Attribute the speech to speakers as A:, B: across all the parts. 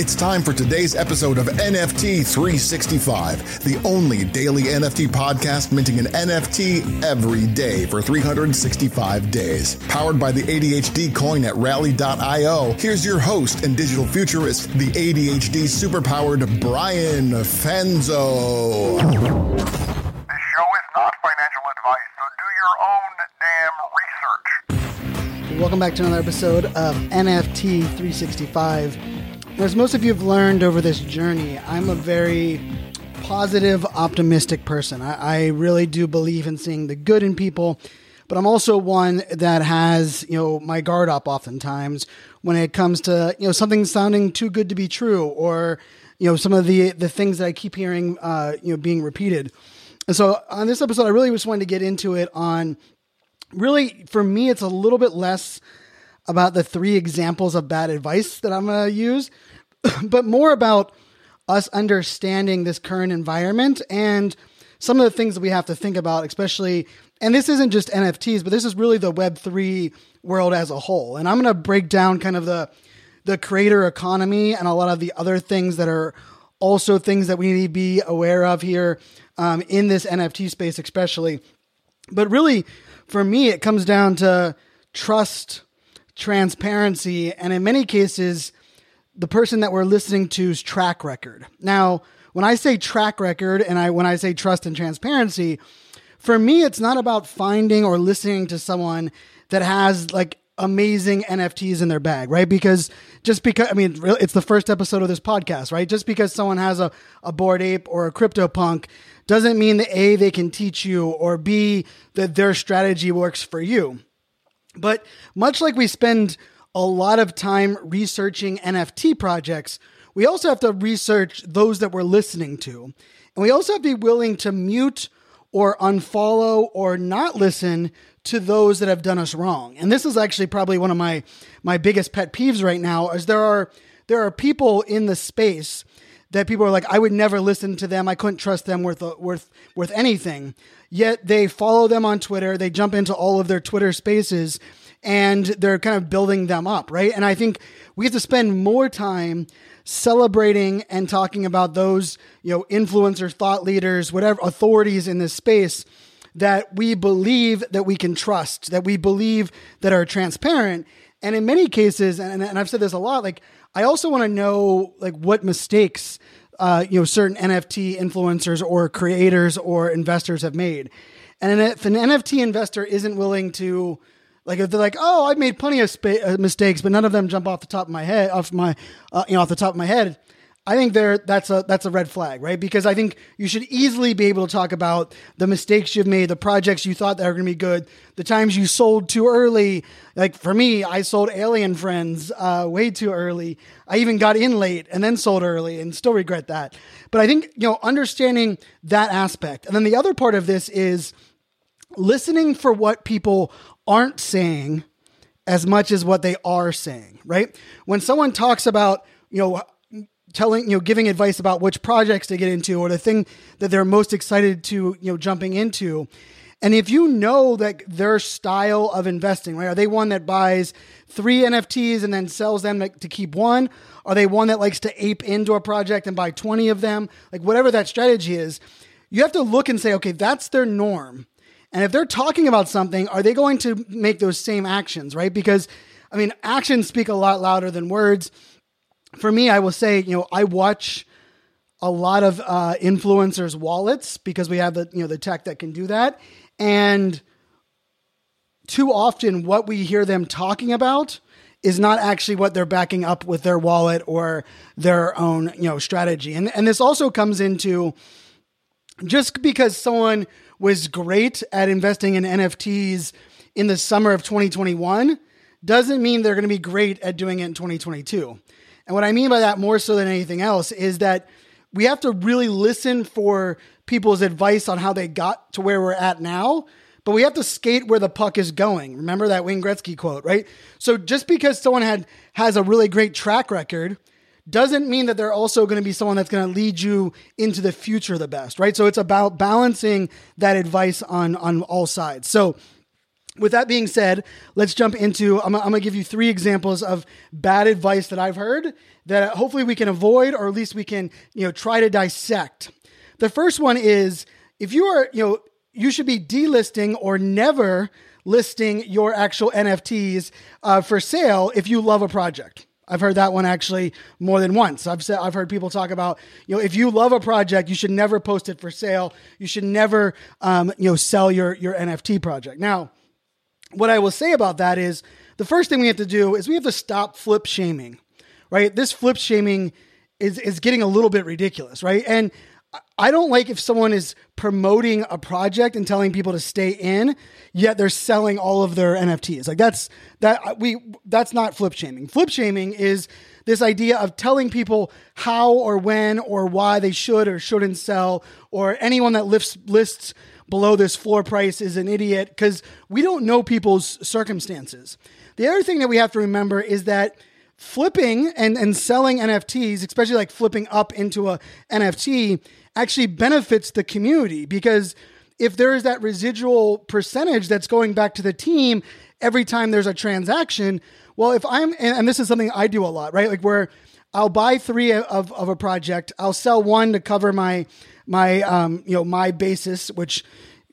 A: It's time for today's episode of NFT 365, the only daily NFT podcast minting an NFT every day for 365 days. Powered by the ADHD coin at rally.io, here's your host and digital futurist, the ADHD superpowered Brian Fanzo.
B: This show is not financial advice, so do your own damn research.
C: Welcome back to another episode of NFT 365. As most of you have learned over this journey, I'm a very positive, optimistic person. I, I, really do believe in seeing the good in people, but I'm also one that has, you know, my guard up oftentimes when it comes to, you know, something sounding too good to be true or, you know, some of the the things that I keep hearing, uh, you know, being repeated. And so on this episode, I really just wanted to get into it on really, for me, it's a little bit less about the three examples of bad advice that I'm going to use, but more about us understanding this current environment and some of the things that we have to think about, especially, and this isn't just NFTs, but this is really the Web3 world as a whole. And I'm going to break down kind of the, the creator economy and a lot of the other things that are also things that we need to be aware of here um, in this NFT space, especially. But really, for me, it comes down to trust, transparency, and in many cases, the person that we're listening to's track record. Now, when I say track record and I when I say trust and transparency, for me it's not about finding or listening to someone that has like amazing NFTs in their bag, right? Because just because I mean it's the first episode of this podcast, right? Just because someone has a, a bored ape or a crypto punk doesn't mean that A they can teach you or B that their strategy works for you. But much like we spend a lot of time researching NFT projects, we also have to research those that we're listening to. And we also have to be willing to mute or unfollow or not listen to those that have done us wrong. And this is actually probably one of my my biggest pet peeves right now is there are there are people in the space that people are like I would never listen to them. I couldn't trust them worth worth worth anything. Yet they follow them on Twitter, they jump into all of their Twitter spaces and they're kind of building them up, right? And I think we have to spend more time celebrating and talking about those, you know, influencers, thought leaders, whatever authorities in this space that we believe that we can trust, that we believe that are transparent. And in many cases, and, and I've said this a lot, like I also want to know like what mistakes uh, you know certain NFT influencers or creators or investors have made. And if an NFT investor isn't willing to like if they're like, oh, I've made plenty of uh, mistakes, but none of them jump off the top of my head, off my, uh, you know, off the top of my head. I think there that's a that's a red flag, right? Because I think you should easily be able to talk about the mistakes you've made, the projects you thought that were going to be good, the times you sold too early. Like for me, I sold Alien Frens uh, way too early. I even got in late and then sold early, and still regret that. But I think you know understanding that aspect, and then the other part of this is listening for what people aren't saying as much as what they are saying, right? When someone talks about, you know, telling, you know, giving advice about which projects to get into or the thing that they're most excited to, you know, jumping into. And if you know that their style of investing, right? Are they one that buys three NFTs and then sells them to keep one? Are they one that likes to ape into a project and buy 20 of them? Like whatever that strategy is, you have to look and say, okay, that's their norm. And if they're talking about something, are they going to make those same actions, right? Because, I mean, actions speak a lot louder than words. For me, I will say, you know, I watch a lot of uh, influencers' wallets because we have the, you know, the tech that can do that. And too often, what we hear them talking about is not actually what they're backing up with their wallet or their own, you know, strategy. And, and this also comes into just because someone was great at investing in NFTs in the summer of 2021 doesn't mean they're going to be great at doing it in 2022. And what I mean by that more so than anything else is that we have to really listen for people's advice on how they got to where we're at now, but we have to skate where the puck is going. Remember that Wayne Gretzky quote, right? So just because someone had has a really great track record doesn't mean that they're also going to be someone that's going to lead you into the future the best, right? So it's about balancing that advice on on all sides. So with that being said, let's jump into. I'm, I'm going to give you three examples of bad advice that I've heard that hopefully we can avoid, or at least we can, you know, try to dissect. The first one is if you are, you know, you should be delisting or never listing your actual NFTs uh, for sale if you love a project. I've heard that one actually more than once. I've said I've heard people talk about you know if you love a project, you should never post it for sale. You should never um, you know sell your your NFT project. Now, what I will say about that is the first thing we have to do is we have to stop flip shaming, right? This flip shaming is is getting a little bit ridiculous, right? And I don't like if someone is promoting a project and telling people to stay in, yet they're selling all of their NFTs. Like that's that we that's not flip shaming. Flip shaming is this idea of telling people how or when or why they should or shouldn't sell, or anyone that lifts lists below this floor price is an idiot because we don't know people's circumstances. The other thing that we have to remember is that flipping and, and selling NFTs, especially like flipping up into a NFT, actually benefits the community because if there is that residual percentage that's going back to the team every time there's a transaction, well, if I'm, and, and this is something I do a lot, right? Like where I'll buy three of, of a project, I'll sell one to cover my, my, um, you know, my basis, which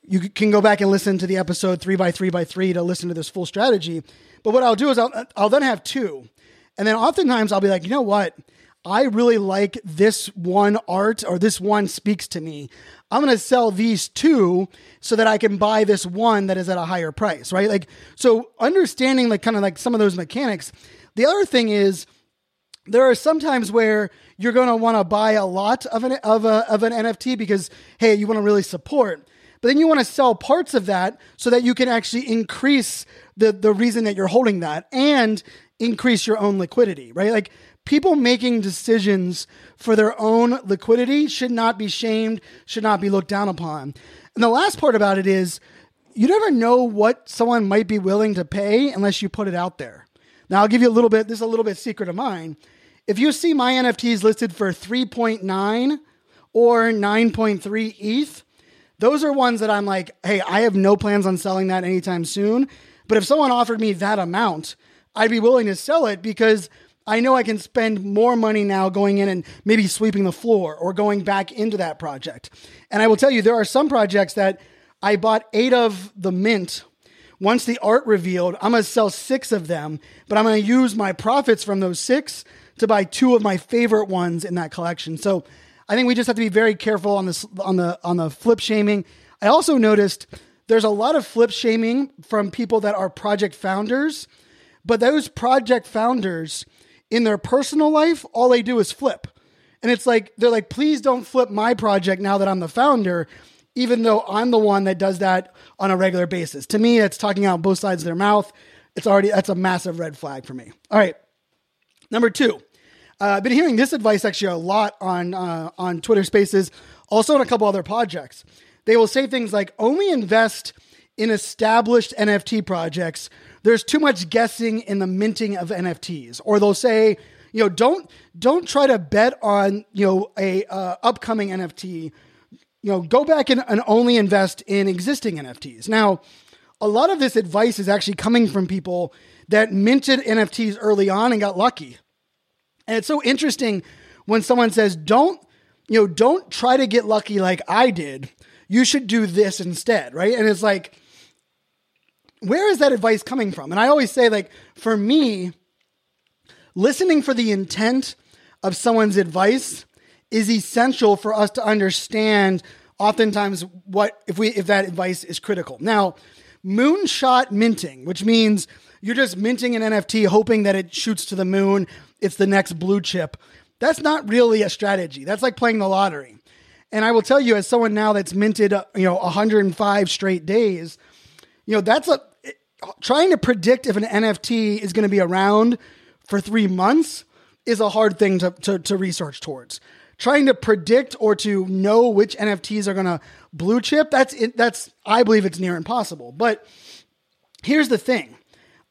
C: you can go back and listen to the episode three by three by three to listen to this full strategy. But what I'll do is I'll, I'll then have two. And then oftentimes I'll be like, you know what? I really like this one art or this one speaks to me. I'm going to sell these two so that I can buy this one that is at a higher price, right? Like, so understanding like kind of like some of those mechanics. The other thing is there are some times where you're going to want to buy a lot of an, of a, of an NFT because, hey, you want to really support. But then you want to sell parts of that so that you can actually increase the, the reason that you're holding that and increase your own liquidity, right? Like people making decisions for their own liquidity should not be shamed, should not be looked down upon. And the last part about it is you never know what someone might be willing to pay unless you put it out there. Now, I'll give you a little bit, this is a little bit secret of mine. If you see my NFTs listed for 3.9 or 9.3 ETH, those are ones that I'm like, hey, I have no plans on selling that anytime soon. But if someone offered me that amount, I'd be willing to sell it because I know I can spend more money now going in and maybe sweeping the floor or going back into that project. And I will tell you, there are some projects that I bought eight of the mint. Once the art revealed, I'm going to sell six of them, but I'm going to use my profits from those six to buy two of my favorite ones in that collection. So I think we just have to be very careful on this on the on the flip shaming. I also noticed there's a lot of flip shaming from people that are project founders, but those project founders in their personal life, all they do is flip. And it's like, they're like, please don't flip my project now that I'm the founder, even though I'm the one that does that on a regular basis. To me, it's talking out both sides of their mouth. It's already, that's a massive red flag for me. All right. Number two, uh, I've been hearing this advice actually a lot on, uh, on Twitter spaces, also on a couple other projects. They will say things like only invest in established NFT projects there's too much guessing in the minting of NFTs, or they'll say, you know, don't don't try to bet on you know a uh, upcoming NFT. You know, go back and, and only invest in existing NFTs. Now, a lot of this advice is actually coming from people that minted NFTs early on and got lucky. And it's so interesting when someone says, "Don't you know, don't try to get lucky like I did. You should do this instead," right? And it's like where is that advice coming from? And I always say, like, for me, listening for the intent of someone's advice is essential for us to understand oftentimes what if we if that advice is critical. Now, moonshot minting, which means you're just minting an NFT hoping that it shoots to the moon, it's the next blue chip. That's not really a strategy. That's like playing the lottery. And I will tell you as someone now that's minted, uh, you know, 105 straight days, you know, that's a trying to predict if an NFT is going to be around for three months is a hard thing to, to, to research towards. Trying to predict or to know which NFTs are going to blue chip, that's it, that's I believe it's near impossible. But here's the thing.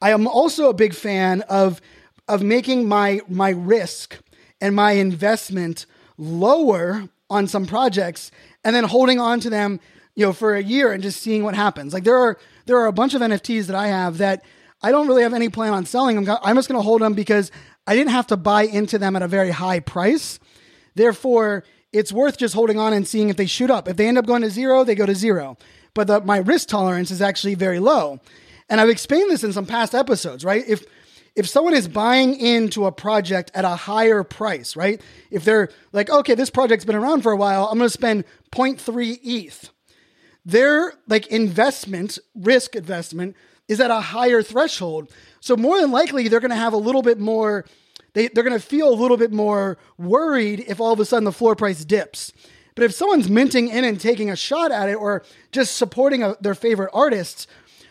C: I am also a big fan of of making my my risk and my investment lower on some projects and then holding on to them, you know, for a year and just seeing what happens. Like there are there are a bunch of NFTs that I have that I don't really have any plan on selling them. I'm just going to hold them because I didn't have to buy into them at a very high price. Therefore, it's worth just holding on and seeing if they shoot up. If they end up going to zero, they go to zero. But the, my risk tolerance is actually very low. And I've explained this in some past episodes, right? If if someone is buying into a project at a higher price, right? If they're like, okay, this project's been around for a while, I'm going to spend 0.3 ETH. Their like investment, risk investment is at a higher threshold. So more than likely they're going to have a little bit more they, they're going to feel a little bit more worried if all of a sudden the floor price dips. But if someone's minting in and taking a shot at it or just supporting a, their favorite artists,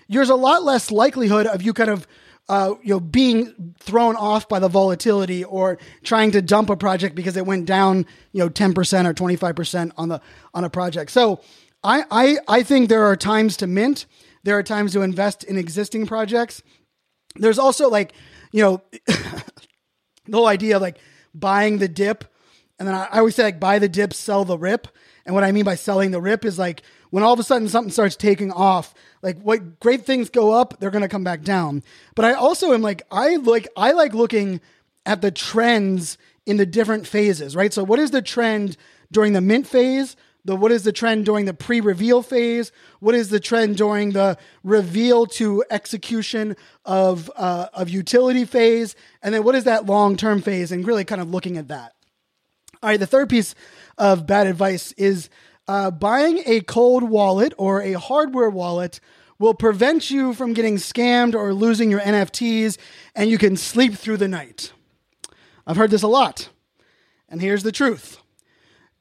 C: there's a lot less likelihood of you kind of uh, you know being thrown off by the volatility or trying to dump a project because it went down you know 10% or 25% on the on a project. So I I I think there are times to mint, there are times to invest in existing projects. There's also like, you know, the whole idea of like buying the dip and then I, I always say like buy the dip, sell the rip. And what I mean by selling the rip is like when all of a sudden something starts taking off, like what great things go up, they're gonna come back down. But I also am like, I like I like looking at the trends in the different phases, right? So what is the trend during the mint phase? The what is the trend during the pre-reveal phase? What is the trend during the reveal to execution of uh, of utility phase? And then what is that long-term phase? And really kind of looking at that. All right, the third piece of bad advice is uh, buying a cold wallet or a hardware wallet will prevent you from getting scammed or losing your NFTs, and you can sleep through the night. I've heard this a lot. And here's the truth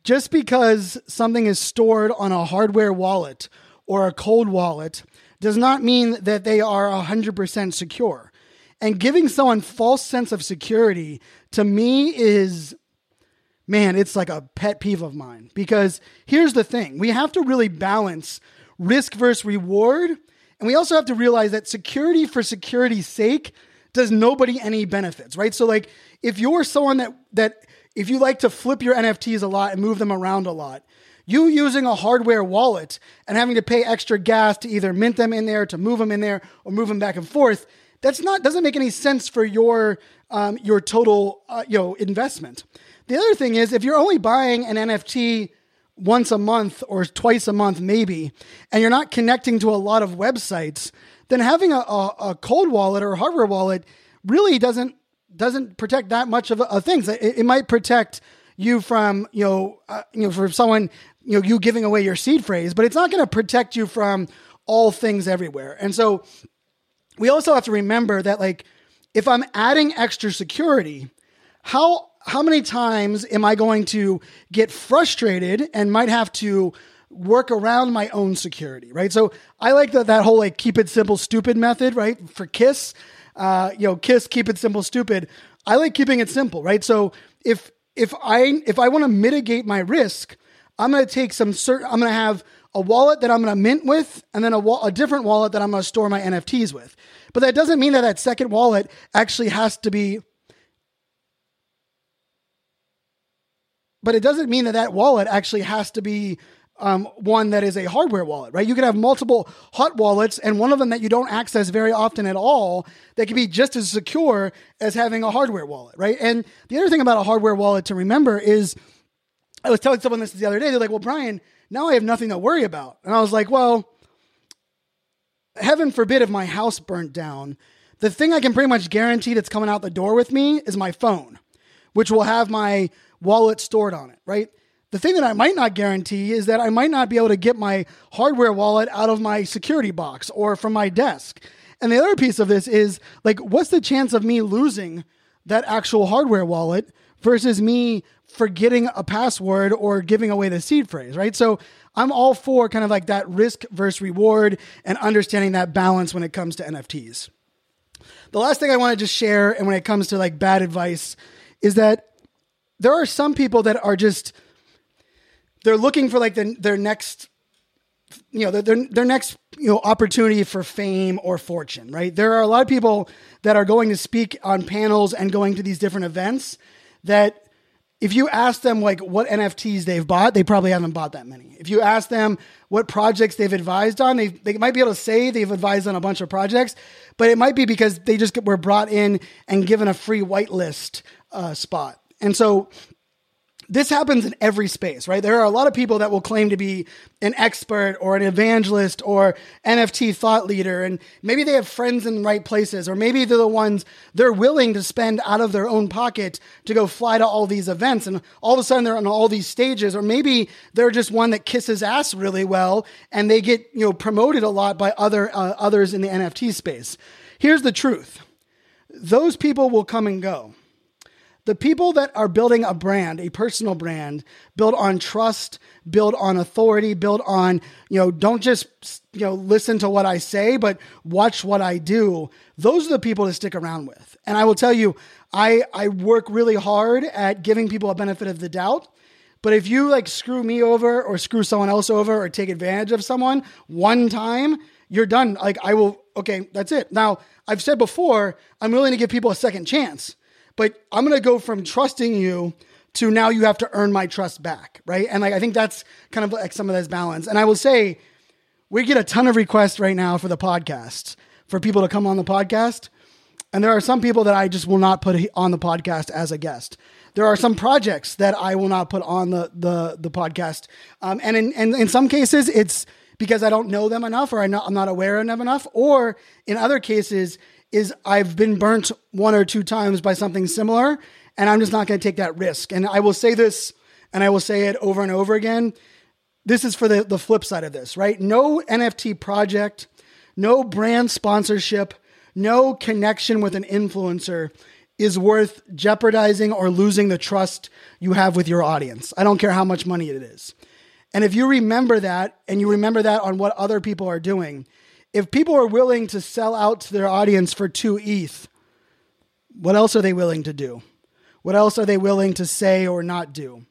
C: just because something is stored on a hardware wallet or a cold wallet does not mean that they are 100% secure. And giving someone false sense of security to me is man, it's like a pet peeve of mine because here's the thing we have to really balance risk versus reward. And we also have to realize that security for security's sake does nobody any benefits, right? So, like, if you're someone that, that, if you like to flip your NFTs a lot and move them around a lot, you using a hardware wallet and having to pay extra gas to either mint them in there, to move them in there, or move them back and forth, that's not doesn't make any sense for your um, your total uh, you know investment. The other thing is if you're only buying an NFT once a month or twice a month, maybe, and you're not connecting to a lot of websites, then having a, a, a cold wallet or a hardware wallet really doesn't doesn't protect that much of, of things. It, it, might protect you from you know uh, you know for someone you know you giving away your seed phrase, but it's not going to protect you from all things everywhere. And so we also have to remember that like if I'm adding extra security, how how many times am I going to get frustrated and might have to work around my own security, right? So I like that that whole like keep it simple, stupid method, right? For Kiss, uh, you know, Kiss, keep it simple, stupid. I like keeping it simple, right? So if if I if I want to mitigate my risk, I'm going to take some certain. I'm going to have a wallet that I'm going to mint with, and then a, wa- a different wallet that I'm going to store my NFTs with. But that doesn't mean that that second wallet actually has to be but it doesn't mean that that wallet actually has to be um, one that is a hardware wallet, right? You could have multiple hot wallets and one of them that you don't access very often at all that can be just as secure as having a hardware wallet, right? And the other thing about a hardware wallet to remember is I was telling someone this the other day. They're like, well, Brian, now I have nothing to worry about. And I was like, well, heaven forbid if my house burnt down. The thing I can pretty much guarantee that's coming out the door with me is my phone, which will have my wallet stored on it, right? The thing that I might not guarantee is that I might not be able to get my hardware wallet out of my security box or from my desk. And the other piece of this is like, what's the chance of me losing that actual hardware wallet versus me forgetting a password or giving away the seed phrase, right? So I'm all for kind of like that risk versus reward and understanding that balance when it comes to NFTs. The last thing I want to just share, and when it comes to like bad advice, is that there are some people that are just they're looking for like the, their next you know their, their next you know opportunity for fame or fortune right there are a lot of people that are going to speak on panels and going to these different events that if you ask them like what NFTs they've bought, they probably haven't bought that many. If you ask them what projects they've advised on, they they might be able to say they've advised on a bunch of projects, but it might be because they just were brought in and given a free whitelist uh, spot. And so this happens in every space, right? There are a lot of people that will claim to be an expert or an evangelist or NFT thought leader, and maybe they have friends in the right places, or maybe they're the ones they're willing to spend out of their own pocket to go fly to all these events, and all of a sudden they're on all these stages, or maybe they're just one that kisses ass really well, and they get you know promoted a lot by other uh, others in the NFT space. Here's the truth: those people will come and go the people that are building a brand, a personal brand, build on trust, build on authority, build on, you know, don't just, you know, listen to what I say, but watch what I do. Those are the people to stick around with. And I will tell you, I, I work really hard at giving people a benefit of the doubt. But if you like screw me over or screw someone else over or take advantage of someone one time, you're done. Like I will, okay, that's it. Now, I've said before, I'm willing to give people a second chance but I'm going to go from trusting you to now you have to earn my trust back, right? And like I think that's kind of like some of this balance. And I will say we get a ton of requests right now for the podcast for people to come on the podcast. And there are some people that I just will not put on the podcast as a guest. There are some projects that I will not put on the the, the podcast. Um, and in and in some cases, it's because I don't know them enough, or I'm not, I'm not aware of them enough, or in other cases, is I've been burnt one or two times by something similar, and I'm just not going to take that risk. And I will say this, and I will say it over and over again. This is for the, the flip side of this, right? No NFT project, no brand sponsorship, no connection with an influencer is worth jeopardizing or losing the trust you have with your audience. I don't care how much money it is. And if you remember that and you remember that on what other people are doing, if people are willing to sell out to their audience for two ETH, what else are they willing to do? What else are they willing to say or not do?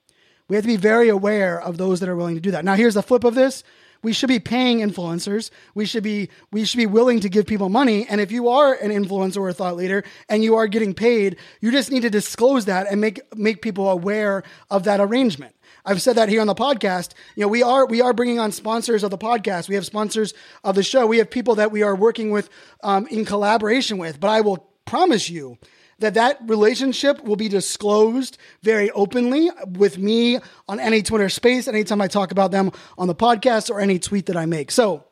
C: We have to be very aware of those that are willing to do that. Now, here's the flip of this. We should be paying influencers. We should be we should be willing to give people money. And if you are an influencer or a thought leader and you are getting paid, you just need to disclose that and make make people aware of that arrangement. I've said that here on the podcast. You know, we are we are bringing on sponsors of the podcast. We have sponsors of the show. We have people that we are working with um, in collaboration with. But I will promise you that that relationship will be disclosed very openly with me on any Twitter space anytime I talk about them on the podcast or any tweet that I make. So,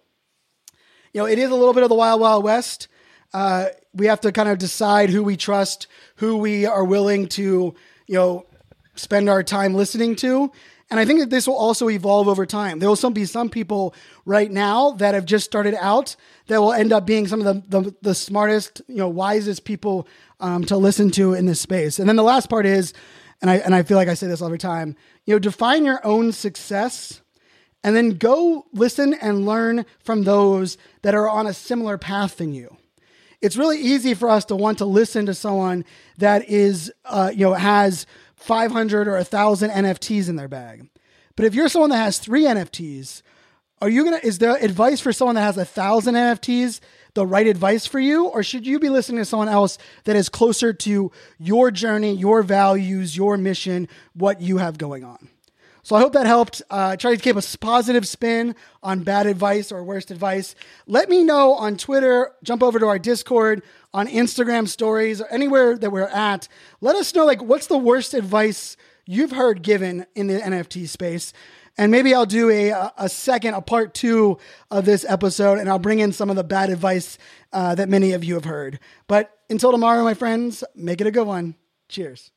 C: you know, it is a little bit of the wild wild west. Uh, we have to kind of decide who we trust, who we are willing to, you know, spend our time listening to. And I think that this will also evolve over time. There will some be some people right now that have just started out that will end up being some of the, the, the smartest, you know, wisest people um, to listen to in this space. And then the last part is, and I and I feel like I say this every time, you know, define your own success and then go listen and learn from those that are on a similar path than you. It's really easy for us to want to listen to someone that is, uh, you know, has 500 or 1,000 NFTs in their bag. But if you're someone that has three NFTs, are you gonna? Is there advice for someone that has a thousand NFTs the right advice for you, or should you be listening to someone else that is closer to your journey, your values, your mission, what you have going on? So I hope that helped. Uh, try to keep a positive spin on bad advice or worst advice. Let me know on Twitter. Jump over to our Discord, on Instagram stories, or anywhere that we're at. Let us know like what's the worst advice you've heard given in the NFT space. And maybe I'll do a, a second, a part two of this episode, and I'll bring in some of the bad advice uh, that many of you have heard. But until tomorrow, my friends, make it a good one. Cheers.